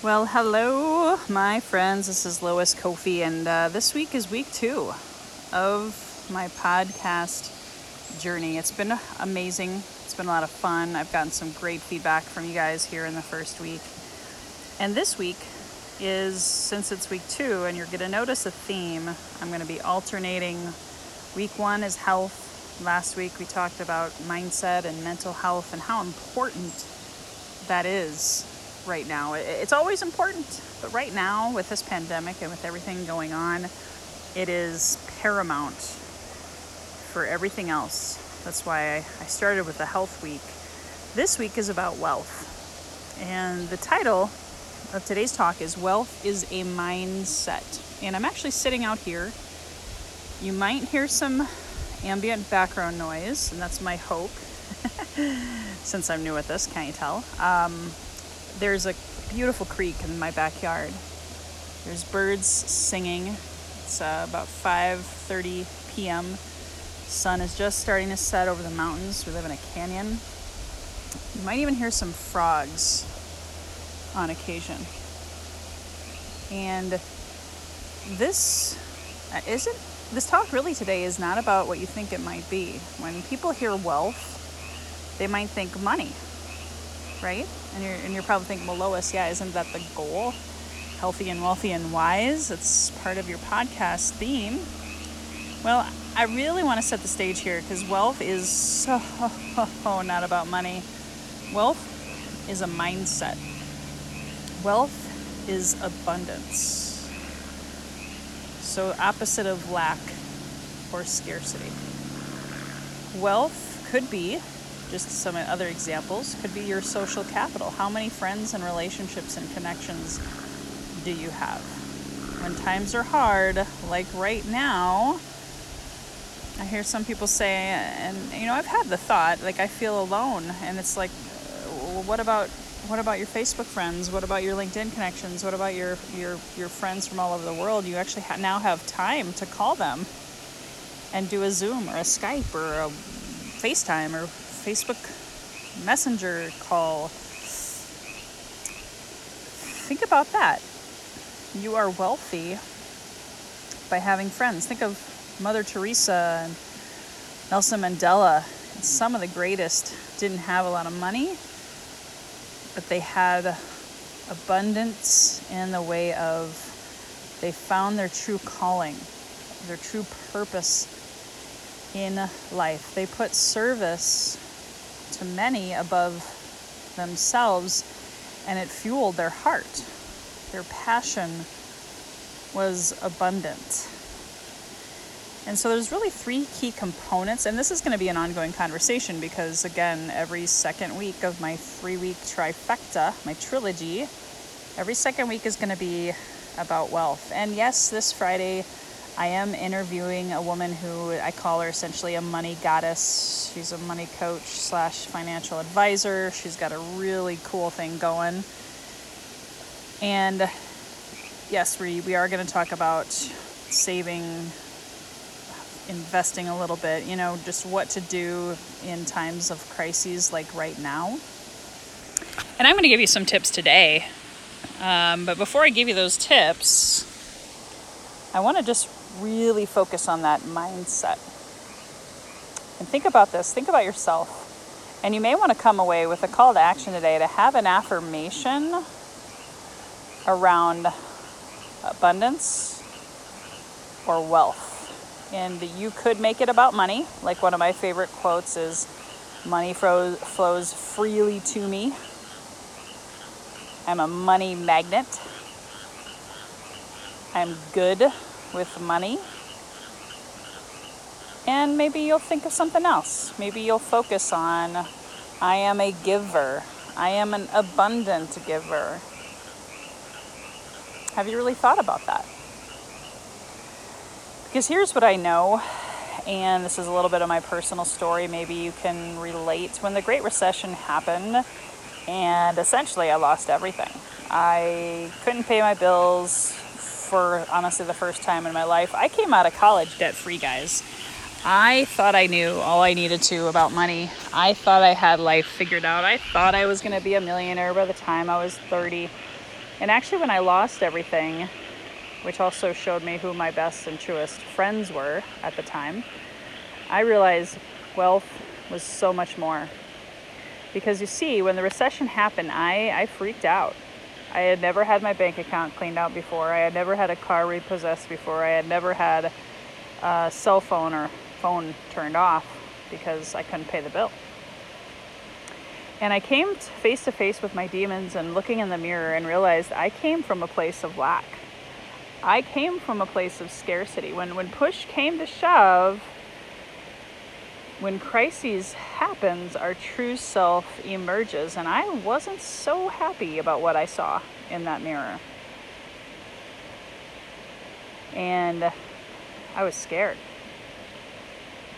Well, hello, my friends. This is Lois Kofi, and uh, this week is week two of my podcast journey. It's been amazing. It's been a lot of fun. I've gotten some great feedback from you guys here in the first week. And this week is, since it's week two, and you're going to notice a theme, I'm going to be alternating. Week one is health. Last week we talked about mindset and mental health and how important that is right now. It's always important, but right now, with this pandemic and with everything going on, it is paramount for everything else. That's why I started with the health week. This week is about wealth. And the title of today's talk is Wealth is a Mindset. And I'm actually sitting out here. You might hear some ambient background noise, and that's my hope. Since I'm new at this, can't you tell? Um, there's a beautiful creek in my backyard. There's birds singing. It's uh, about 5:30 p.m. Sun is just starting to set over the mountains. We live in a canyon. You might even hear some frogs on occasion. And this uh, isn't this talk really today is not about what you think it might be. When people hear wealth, they might think money right? And you're, and you're probably thinking, well, Lois, yeah, isn't that the goal? Healthy and wealthy and wise. It's part of your podcast theme. Well, I really want to set the stage here because wealth is so not about money. Wealth is a mindset. Wealth is abundance. So, opposite of lack or scarcity. Wealth could be just some other examples could be your social capital. How many friends and relationships and connections do you have? When times are hard, like right now, I hear some people say, and you know, I've had the thought, like I feel alone, and it's like, what about what about your Facebook friends? What about your LinkedIn connections? What about your your your friends from all over the world? You actually ha- now have time to call them and do a Zoom or a Skype or a FaceTime or Facebook Messenger call. Think about that. You are wealthy by having friends. Think of Mother Teresa and Nelson Mandela. Some of the greatest didn't have a lot of money, but they had abundance in the way of they found their true calling, their true purpose in life. They put service to many above themselves, and it fueled their heart. Their passion was abundant. And so there's really three key components, and this is going to be an ongoing conversation because, again, every second week of my three week trifecta, my trilogy, every second week is going to be about wealth. And yes, this Friday, I am interviewing a woman who I call her essentially a money goddess. She's a money coach slash financial advisor. She's got a really cool thing going. And yes, we, we are going to talk about saving, investing a little bit, you know, just what to do in times of crises like right now. And I'm going to give you some tips today. Um, but before I give you those tips, I want to just really focus on that mindset. And think about this think about yourself. And you may want to come away with a call to action today to have an affirmation around abundance or wealth. And you could make it about money. Like one of my favorite quotes is money flows freely to me. I'm a money magnet. I'm good with money. And maybe you'll think of something else. Maybe you'll focus on I am a giver, I am an abundant giver. Have you really thought about that? Because here's what I know, and this is a little bit of my personal story. Maybe you can relate. When the Great Recession happened, and essentially I lost everything. I couldn't pay my bills for honestly the first time in my life. I came out of college debt free, guys. I thought I knew all I needed to about money. I thought I had life figured out. I thought I was going to be a millionaire by the time I was 30. And actually, when I lost everything, which also showed me who my best and truest friends were at the time, I realized wealth was so much more. Because you see, when the recession happened, I, I freaked out. I had never had my bank account cleaned out before. I had never had a car repossessed before. I had never had a cell phone or phone turned off because I couldn't pay the bill. And I came face to face with my demons and looking in the mirror and realized I came from a place of lack. I came from a place of scarcity. When, when push came to shove, when crises happens, our true self emerges. And I wasn't so happy about what I saw in that mirror. And I was scared.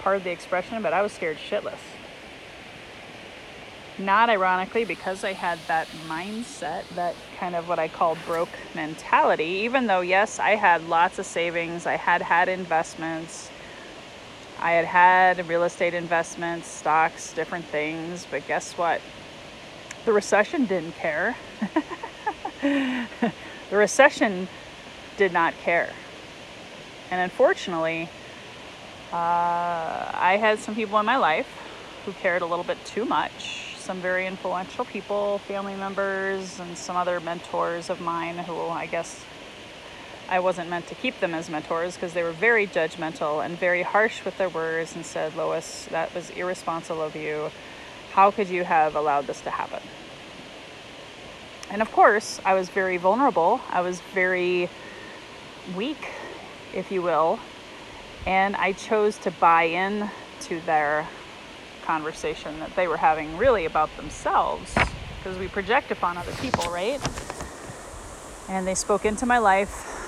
Part of the expression, but I was scared shitless. Not ironically, because I had that mindset, that kind of what I call broke mentality, even though, yes, I had lots of savings, I had had investments, I had had real estate investments, stocks, different things, but guess what? The recession didn't care. the recession did not care. And unfortunately, uh, I had some people in my life who cared a little bit too much some very influential people, family members, and some other mentors of mine who I guess I wasn't meant to keep them as mentors because they were very judgmental and very harsh with their words and said, Lois, that was irresponsible of you. How could you have allowed this to happen? And of course, I was very vulnerable. I was very weak, if you will. And I chose to buy in to their conversation that they were having really about themselves because we project upon other people, right? And they spoke into my life.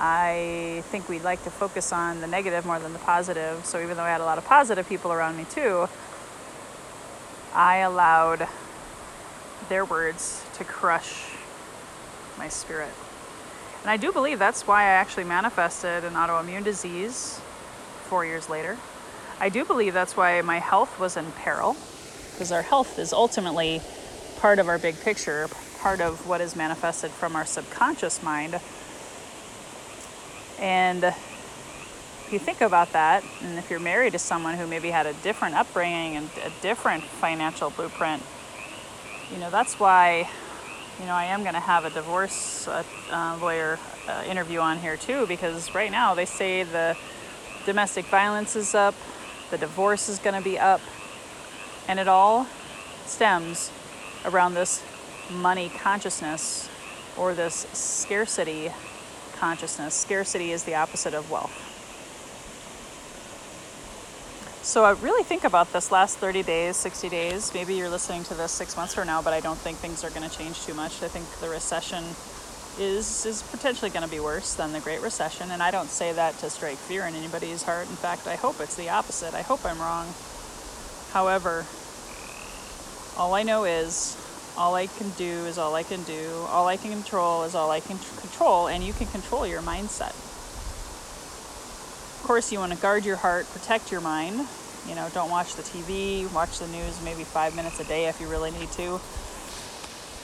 I think we'd like to focus on the negative more than the positive. So even though I had a lot of positive people around me too, I allowed their words to crush my spirit. And I do believe that's why I actually manifested an autoimmune disease four years later. I do believe that's why my health was in peril, because our health is ultimately part of our big picture, part of what is manifested from our subconscious mind. And if you think about that, and if you're married to someone who maybe had a different upbringing and a different financial blueprint, you know, that's why, you know, I am going to have a divorce uh, uh, lawyer uh, interview on here too, because right now they say the domestic violence is up, the divorce is going to be up, and it all stems around this money consciousness or this scarcity consciousness. Scarcity is the opposite of wealth. So I really think about this last 30 days, 60 days. Maybe you're listening to this six months from now, but I don't think things are going to change too much. I think the recession is is potentially going to be worse than the Great Recession, and I don't say that to strike fear in anybody's heart. In fact, I hope it's the opposite. I hope I'm wrong. However, all I know is all I can do is all I can do. All I can control is all I can tr- control, and you can control your mindset. Of course, you want to guard your heart, protect your mind. You know, don't watch the TV, watch the news maybe five minutes a day if you really need to.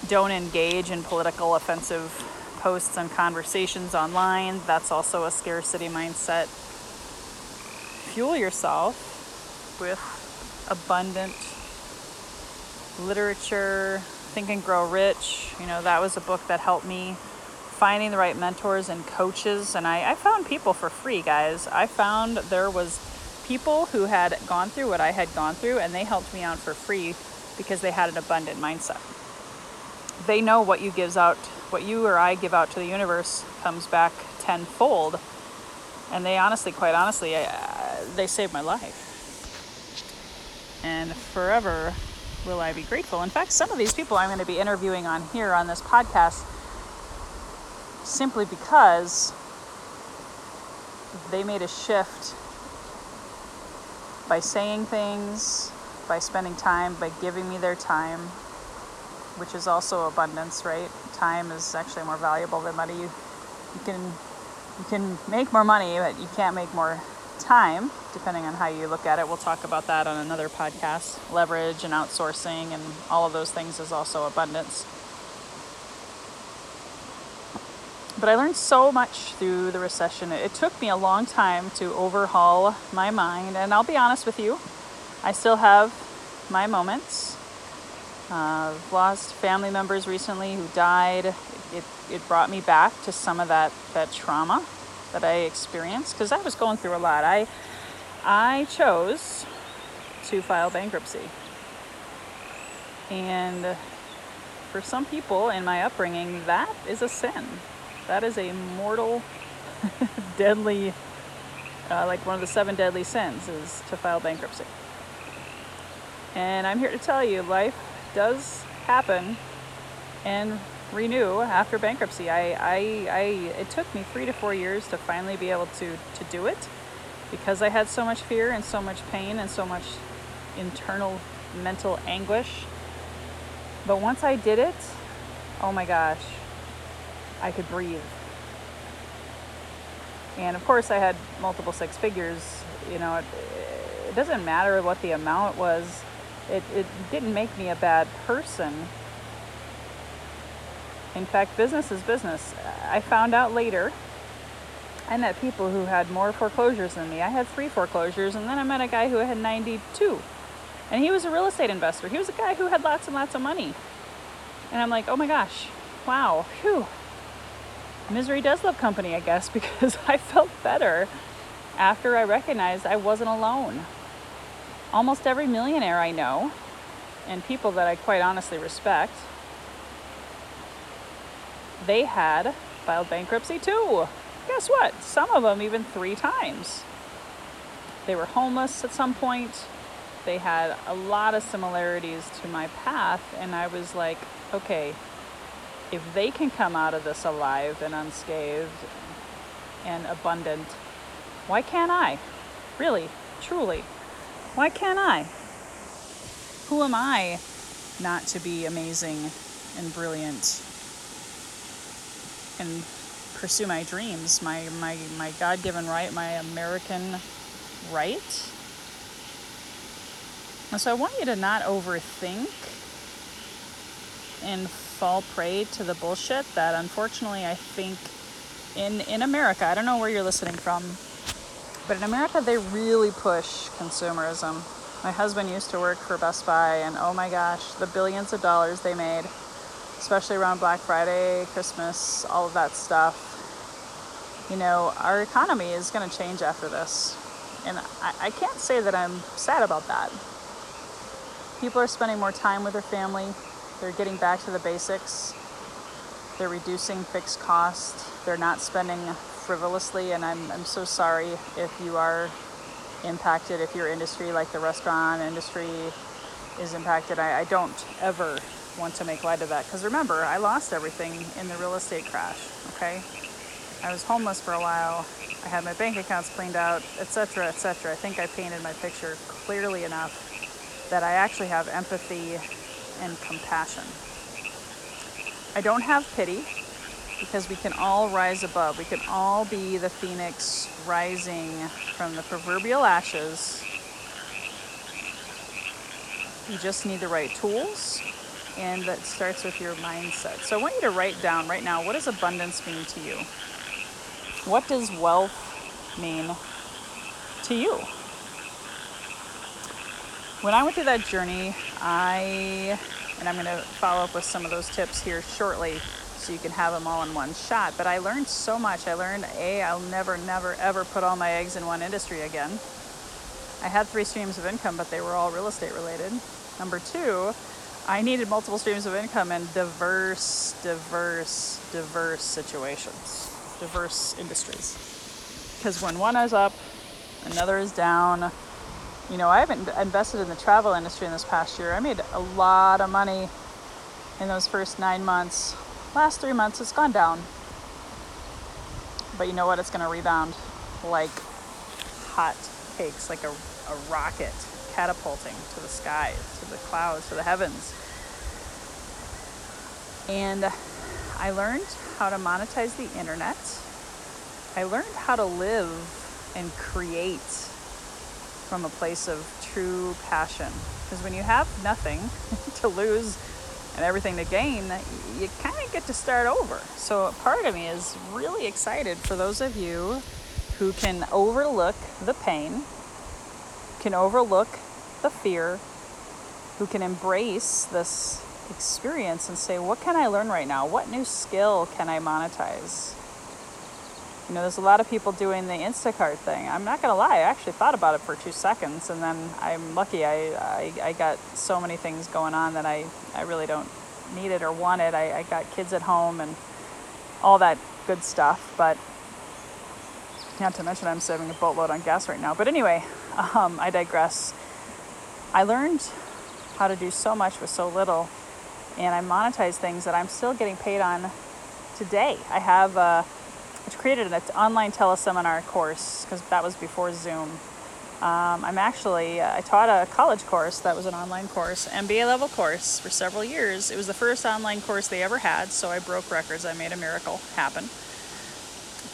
Don't engage in political offensive posts and conversations online. That's also a scarcity mindset. Fuel yourself with abundant literature. Think and Grow Rich. You know, that was a book that helped me finding the right mentors and coaches. And I, I found people for free, guys. I found there was people who had gone through what I had gone through and they helped me out for free because they had an abundant mindset. They know what you gives out what you or I give out to the universe comes back tenfold. And they honestly, quite honestly, uh, they saved my life. And forever will I be grateful. In fact, some of these people I'm going to be interviewing on here on this podcast simply because they made a shift by saying things, by spending time, by giving me their time, which is also abundance, right? Time is actually more valuable than money. You, you can you can make more money, but you can't make more time, depending on how you look at it. We'll talk about that on another podcast. Leverage and outsourcing and all of those things is also abundance. but I learned so much through the recession. It took me a long time to overhaul my mind, and I'll be honest with you, I still have my moments. I've lost family members recently who died. It, it, it brought me back to some of that, that trauma that I experienced because I was going through a lot. I, I chose to file bankruptcy. And for some people in my upbringing, that is a sin. That is a mortal, deadly, uh, like one of the seven deadly sins is to file bankruptcy. And I'm here to tell you, life does happen and renew after bankruptcy. I, I, I, it took me three to four years to finally be able to, to do it because I had so much fear and so much pain and so much internal mental anguish. But once I did it, oh my gosh, I could breathe. And of course, I had multiple six figures. You know, it, it doesn't matter what the amount was, it, it didn't make me a bad person. In fact, business is business. I found out later I met people who had more foreclosures than me. I had three foreclosures, and then I met a guy who had 92. And he was a real estate investor. He was a guy who had lots and lots of money. And I'm like, oh my gosh, wow, whew, misery does love company, I guess, because I felt better after I recognized I wasn't alone. Almost every millionaire I know, and people that I quite honestly respect, they had filed bankruptcy too. Guess what? Some of them even three times. They were homeless at some point. They had a lot of similarities to my path, and I was like, okay, if they can come out of this alive and unscathed and abundant, why can't I? Really, truly, why can't I? Who am I not to be amazing and brilliant and pursue my dreams, my, my, my God given right, my American right? And so I want you to not overthink and fall prey to the bullshit that unfortunately I think in in America, I don't know where you're listening from, but in America they really push consumerism. My husband used to work for Best Buy and oh my gosh, the billions of dollars they made, especially around Black Friday, Christmas, all of that stuff. You know, our economy is going to change after this. And I, I can't say that I'm sad about that. People are spending more time with their family, they're getting back to the basics. They're reducing fixed costs. They're not spending frivolously. And I'm, I'm so sorry if you are impacted, if your industry, like the restaurant industry, is impacted. I, I don't ever want to make light of that. Because remember, I lost everything in the real estate crash, okay? I was homeless for a while. I had my bank accounts cleaned out, etc., etc. I think I painted my picture clearly enough that I actually have empathy and compassion. I don't have pity because we can all rise above. We can all be the phoenix rising from the proverbial ashes. You just need the right tools, and that starts with your mindset. So I want you to write down right now what does abundance mean to you? What does wealth mean to you? when I went through that journey, I, and I'm going to follow up with some of those tips here shortly so you can have them all in one shot. But I learned so much. I learned A, I'll never, never, ever put all my eggs in one industry again. I had three streams of income, but they were all real estate related. Number two, I needed multiple streams of income in diverse, diverse, diverse situations, diverse industries. Because when one is up, another is down, you know, I haven't invested in the travel industry in this past year. I made a lot of money in those first nine months. Last three months, it's gone down. But you know what? It's going to rebound like hot cakes, like a, a rocket catapulting to the sky, to the clouds, to the heavens. And I learned how to monetize the internet. I learned how to live and create from a place of true passion. Because when you have nothing to lose and everything to gain, you kind of get to start over. So part of me is really excited for those of you who can overlook the pain, can overlook the fear, who can embrace this experience and say, what can I learn right now? What new skill can I monetize? You know, there's a lot of people doing the Instacart thing. I'm not gonna lie, I actually thought about it for two seconds, and then I'm lucky. I I, I got so many things going on that I I really don't need it or want it. I, I got kids at home and all that good stuff, but not to mention I'm saving a boatload on gas right now. But anyway, um, I digress. I learned how to do so much with so little, and I monetize things that I'm still getting paid on today. I have. Uh, created an online teleseminar course because that was before Zoom. Um, I'm actually, uh, I taught a college course that was an online course, MBA level course for several years. It was the first online course they ever had, so I broke records. I made a miracle happen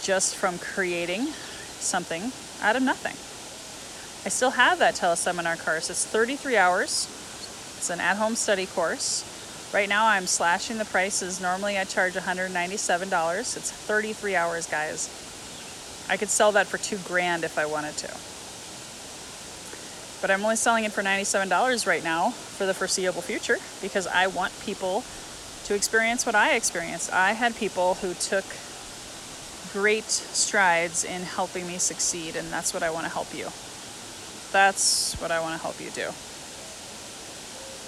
just from creating something out of nothing. I still have that teleseminar course. It's 33 hours. It's an at home study course. Right now I'm slashing the prices. Normally I charge $197. It's 33 hours, guys. I could sell that for two grand if I wanted to. But I'm only selling it for $97 right now for the foreseeable future because I want people to experience what I experienced. I had people who took great strides in helping me succeed, and that's what I want to help you. That's what I want to help you do.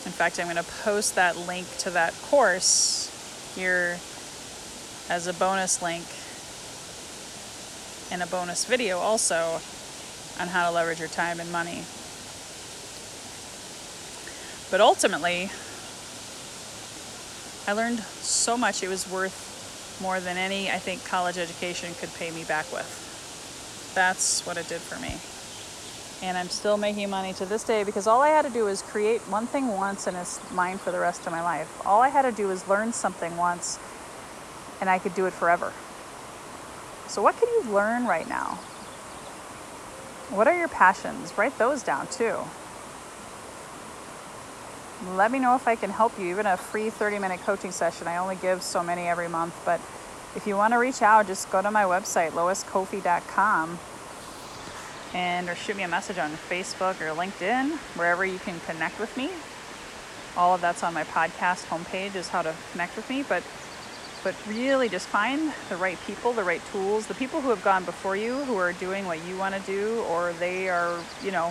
In fact, I'm going to post that link to that course here as a bonus link and a bonus video also on how to leverage your time and money. But ultimately, I learned so much it was worth more than any, I think, college education could pay me back with. That's what it did for me and I'm still making money to this day because all I had to do was create one thing once and it's mine for the rest of my life. All I had to do was learn something once and I could do it forever. So, what can you learn right now? What are your passions? Write those down too. Let me know if I can help you, even a free 30 minute coaching session. I only give so many every month, but if you want to reach out, just go to my website, loiskofi.com and or shoot me a message on Facebook or LinkedIn, wherever you can connect with me. All of that's on my podcast homepage is how to connect with me, but but really just find the right people, the right tools, the people who have gone before you who are doing what you want to do or they are, you know,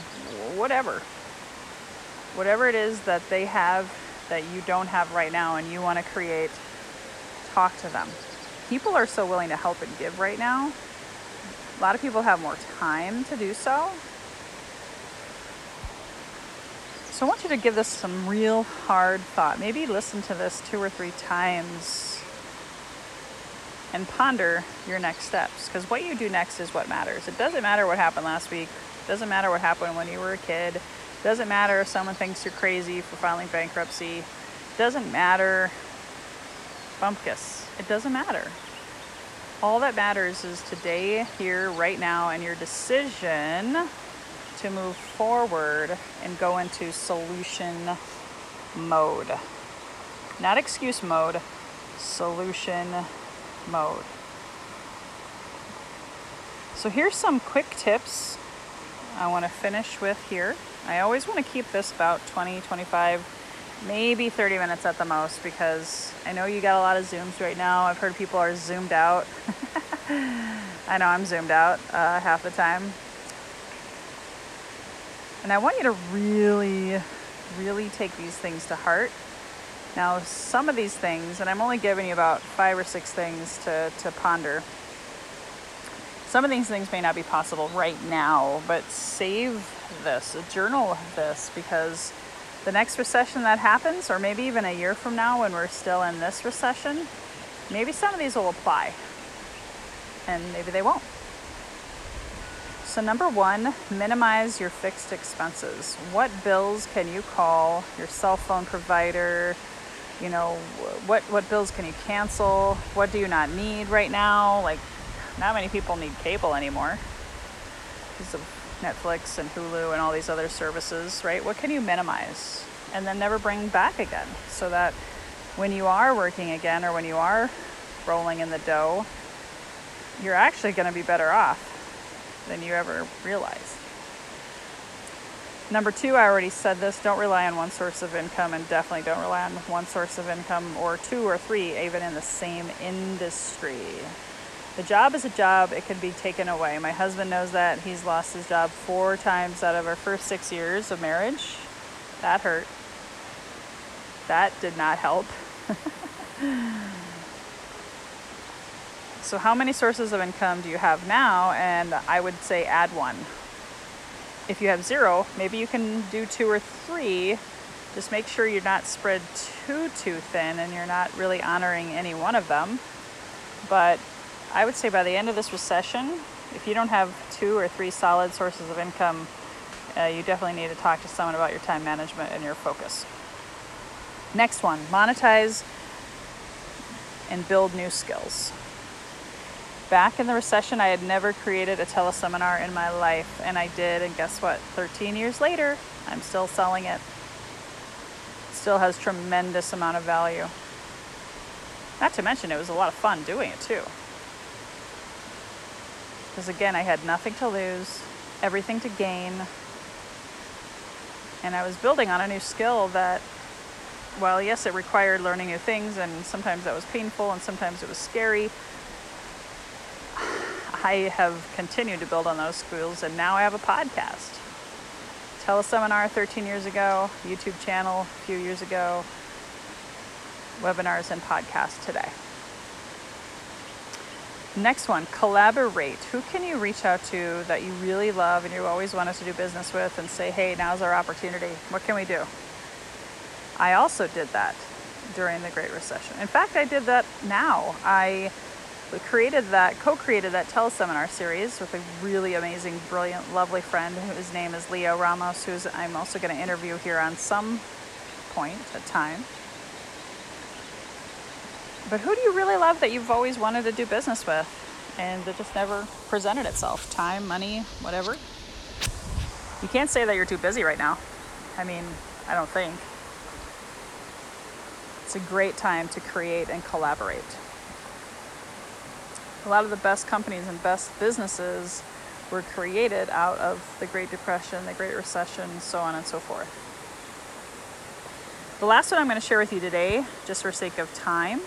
whatever. Whatever it is that they have that you don't have right now and you want to create, talk to them. People are so willing to help and give right now a lot of people have more time to do so. So I want you to give this some real hard thought. Maybe listen to this two or three times and ponder your next steps because what you do next is what matters. It doesn't matter what happened last week. It doesn't matter what happened when you were a kid. It doesn't matter if someone thinks you're crazy for filing bankruptcy. It doesn't matter. Bumpkus. It doesn't matter. All that matters is today, here, right now, and your decision to move forward and go into solution mode. Not excuse mode, solution mode. So, here's some quick tips I want to finish with here. I always want to keep this about 20, 25 maybe 30 minutes at the most because I know you got a lot of Zooms right now. I've heard people are zoomed out. I know I'm zoomed out uh, half the time. And I want you to really, really take these things to heart. Now, some of these things, and I'm only giving you about five or six things to, to ponder. Some of these things may not be possible right now, but save this, journal this, because the next recession that happens, or maybe even a year from now when we're still in this recession, maybe some of these will apply and maybe they won't. So, number one, minimize your fixed expenses. What bills can you call your cell phone provider? You know, what, what bills can you cancel? What do you not need right now? Like, not many people need cable anymore because of Netflix and Hulu and all these other services, right? What can you minimize and then never bring back again so that when you are working again or when you are rolling in the dough, you're actually going to be better off than you ever realized. Number two, I already said this don't rely on one source of income, and definitely don't rely on one source of income or two or three, even in the same industry. The job is a job, it can be taken away. My husband knows that. He's lost his job four times out of our first six years of marriage. That hurt. That did not help. so, how many sources of income do you have now? And I would say add one if you have zero, maybe you can do two or three. Just make sure you're not spread too, too thin and you're not really honoring any one of them. But I would say by the end of this recession, if you don't have two or three solid sources of income, uh, you definitely need to talk to someone about your time management and your focus. Next one monetize and build new skills back in the recession, I had never created a teleseminar in my life, and I did. And guess what? 13 years later, I'm still selling it. Still has tremendous amount of value. Not to mention, it was a lot of fun doing it too. Because again, I had nothing to lose, everything to gain, and I was building on a new skill that, well, yes, it required learning new things, and sometimes that was painful, and sometimes it was scary I have continued to build on those skills, and now I have a podcast. Teleseminar 13 years ago, YouTube channel a few years ago, webinars and podcasts today. Next one, collaborate. Who can you reach out to that you really love and you always wanted to do business with and say, hey, now's our opportunity. What can we do? I also did that during the Great Recession. In fact, I did that now. I created that, co-created that teleseminar series with a really amazing, brilliant, lovely friend whose name is Leo Ramos, who's I'm also going to interview here on some point at time. But who do you really love that you've always wanted to do business with and that just never presented itself? Time, money, whatever. You can't say that you're too busy right now. I mean, I don't think. It's a great time to create and collaborate a lot of the best companies and best businesses were created out of the Great Depression, the Great Recession, so on and so forth. The last one I'm going to share with you today, just for sake of time,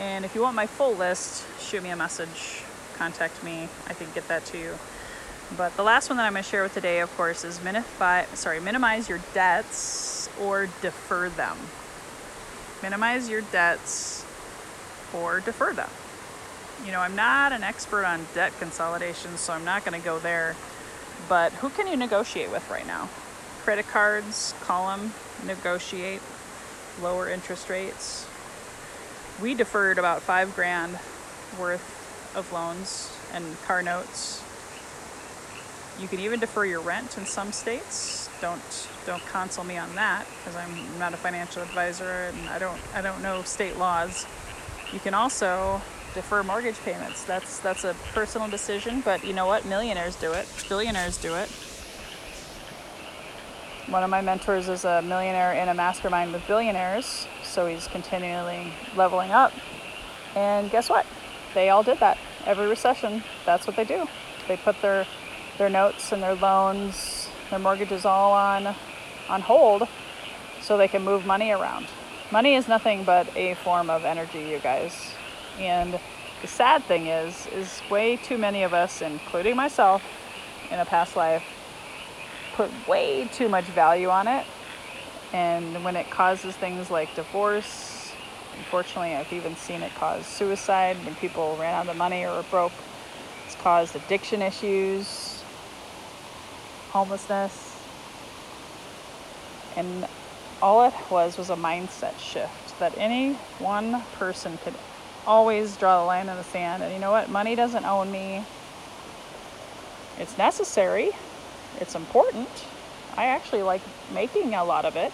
and if you want my full list, shoot me a message, contact me, I can get that to you. But the last one that I'm going to share with today, of course, is sorry, minimize your debts or defer them. Minimize your debts or defer them you know, I'm not an expert on debt consolidation, so I'm not going to go there. But who can you negotiate with right now? Credit cards, call them, negotiate, lower interest rates. We deferred about five grand worth of loans and car notes. You can even defer your rent in some states. Don't don't console me on that because I'm not a financial advisor and I don't I don't know state laws. You can also defer mortgage payments. That's that's a personal decision, but you know what? Millionaires do it. Billionaires do it. One of my mentors is a millionaire in a mastermind with billionaires, so he's continually leveling up. And guess what? They all did that. Every recession, that's what they do. They put their their notes and their loans, their mortgages all on on hold so they can move money around. Money is nothing but a form of energy, you guys. And the sad thing is, is way too many of us, including myself, in a past life, put way too much value on it. And when it causes things like divorce, unfortunately, I've even seen it cause suicide when people ran out of money or were broke. It's caused addiction issues, homelessness. And all it was was a mindset shift that any one person could always draw the line in the sand. And you know what? Money doesn't own me. It's necessary, it's important. I actually like making a lot of it.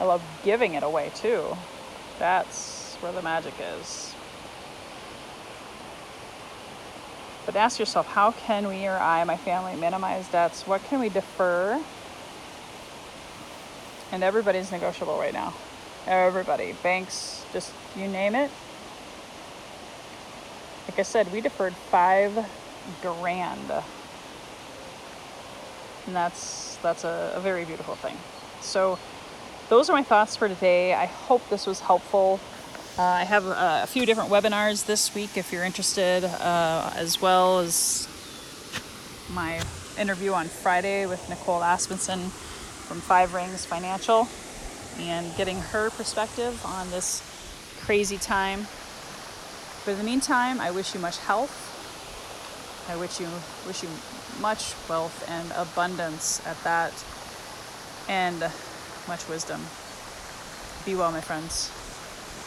I love giving it away too. That's where the magic is. But ask yourself how can we or I, my family, minimize debts? What can we defer? And everybody's negotiable right now. Everybody, banks, just you name it. Like I said, we deferred five grand. And that's that's a, a very beautiful thing. So those are my thoughts for today. I hope this was helpful. Uh, I have uh, a few different webinars this week if you're interested, uh, as well as my interview on Friday with Nicole Aspenson from Five Rings Financial and getting her perspective on this crazy time. But in the meantime, I wish you much health. I wish you wish you much wealth and abundance at that and much wisdom. Be well, my friends.